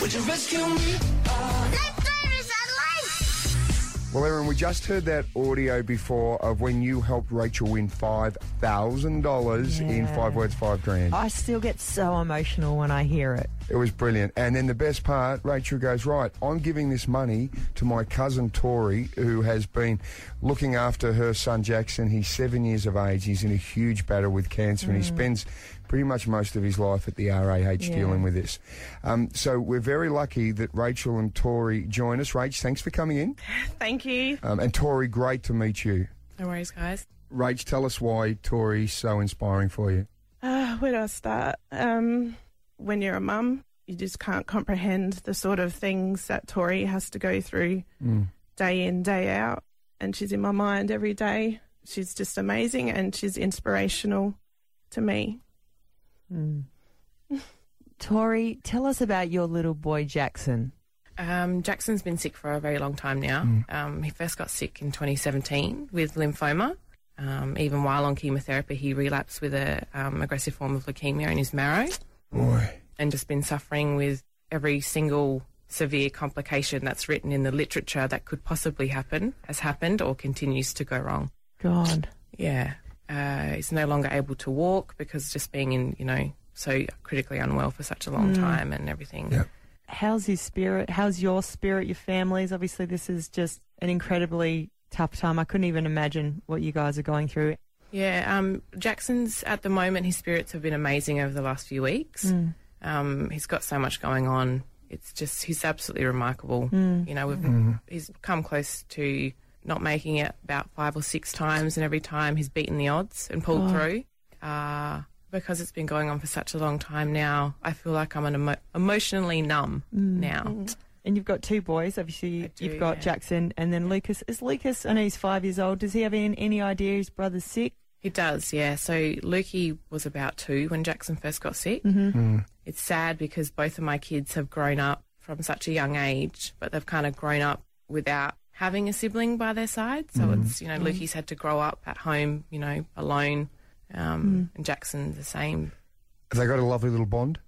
Would you rescue me? Well, Erin, we just heard that audio before of when you helped Rachel win $5,000 in Five Words, Five Grand. I still get so emotional when I hear it. It was brilliant. And then the best part, Rachel goes, Right, I'm giving this money to my cousin Tori, who has been looking after her son Jackson. He's seven years of age. He's in a huge battle with cancer and he spends pretty much most of his life at the RAH dealing with this. Um, so we're very lucky that Rachel and Tori join us. Rach, thanks for coming in. Thank you. Um, and Tori, great to meet you. No worries, guys. Rach, tell us why Tori's so inspiring for you. Uh, where do I start? Um, when you're a mum, you just can't comprehend the sort of things that Tori has to go through day in, day out. And she's in my mind every day. She's just amazing and she's inspirational to me. Tori, tell us about your little boy Jackson. Um, Jackson's been sick for a very long time now. Um, he first got sick in 2017 with lymphoma. Um, even while on chemotherapy, he relapsed with a um, aggressive form of leukemia in his marrow, Boy. and just been suffering with every single severe complication that's written in the literature that could possibly happen, has happened, or continues to go wrong. God. Yeah, uh, he's no longer able to walk because just being in, you know, so critically unwell for such a long time and everything. Yeah. How's his spirit? How's your spirit, your family's? Obviously, this is just an incredibly tough time. I couldn't even imagine what you guys are going through. Yeah, um, Jackson's at the moment, his spirits have been amazing over the last few weeks. Um, he's got so much going on. It's just, he's absolutely remarkable. You know, we've, he's come close to not making it about five or six times, and every time he's beaten the odds and pulled through. Uh, because it's been going on for such a long time now, I feel like I'm an emo- emotionally numb mm. now. Mm. And you've got two boys. Obviously, do, you've got yeah. Jackson and then Lucas. Is Lucas, I know he's five years old. Does he have any, any idea his brother's sick? He does, yeah. So Lukey was about two when Jackson first got sick. Mm-hmm. Hmm. It's sad because both of my kids have grown up from such a young age, but they've kind of grown up without having a sibling by their side. So hmm. it's, you know, hmm. Lukey's had to grow up at home, you know, alone. Um, And Jackson the same. Have they got a lovely little bond?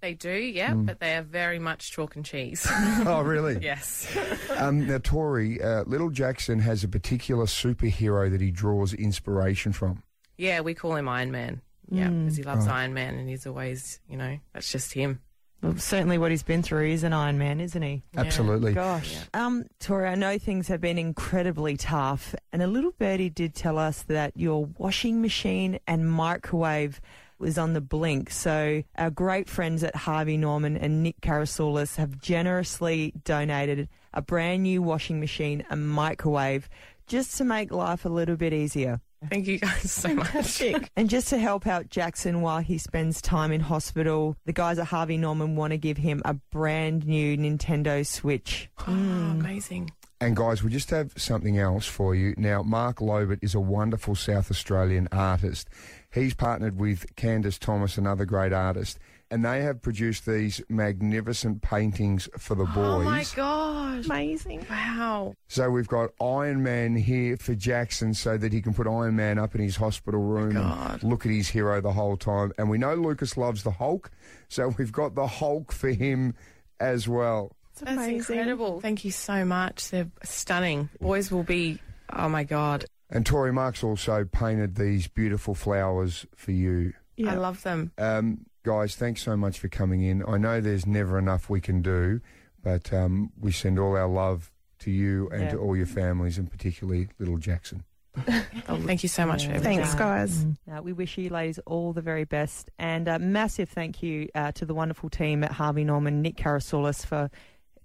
They do, yeah, but they are very much chalk and cheese. oh, really? yes. Um, now, Tori, uh, little Jackson has a particular superhero that he draws inspiration from. Yeah, we call him Iron Man. Yeah, because he loves Iron Man and he's always, you know, that's just him. Well, certainly what he's been through. is an Iron Man, isn't he? Absolutely. Gosh. Um, Tori, I know things have been incredibly tough, and a little birdie did tell us that your washing machine and microwave was on the blink. So our great friends at Harvey Norman and Nick Karasoulis have generously donated a brand new washing machine and microwave just to make life a little bit easier. Thank you guys so much. And just to help out Jackson while he spends time in hospital, the guys at Harvey Norman want to give him a brand new Nintendo Switch. Oh, amazing. And guys, we just have something else for you. Now, Mark Lobert is a wonderful South Australian artist. He's partnered with Candace Thomas, another great artist, and they have produced these magnificent paintings for the boys. Oh my gosh. Amazing. Wow. So we've got Iron Man here for Jackson so that he can put Iron Man up in his hospital room God. and look at his hero the whole time. And we know Lucas loves the Hulk, so we've got the Hulk for him as well. It's That's incredible. Thank you so much. They're stunning. Boys will be, oh my God. And Tori Marks also painted these beautiful flowers for you. Yeah. I love them. Um, guys, thanks so much for coming in. I know there's never enough we can do, but um, we send all our love to you and Yeah. to all your families, and particularly little Jackson. Oh, thank you so much for everything. Thanks, guys. Uh, we wish you ladies all the very best. And a massive thank you uh, to the wonderful team at Harvey Norman, Nick Karasoulis, for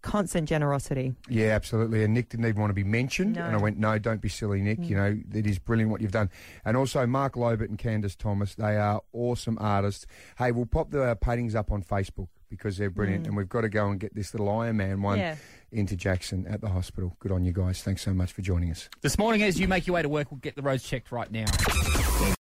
constant generosity. Yeah, absolutely. And Nick didn't even want to be mentioned. No. And I went, no, don't be silly, Nick. You know, it is brilliant what you've done. And also Mark Lobert and Candace Thomas, they are awesome artists. Hey, we'll pop the uh, paintings up on Facebook because they're brilliant. And we've got to go and get this little Iron Man one Yeah. into Jackson at the hospital. Good on you guys. Thanks so much for joining us. This morning, as you make your way to work, we'll get the roads checked right now.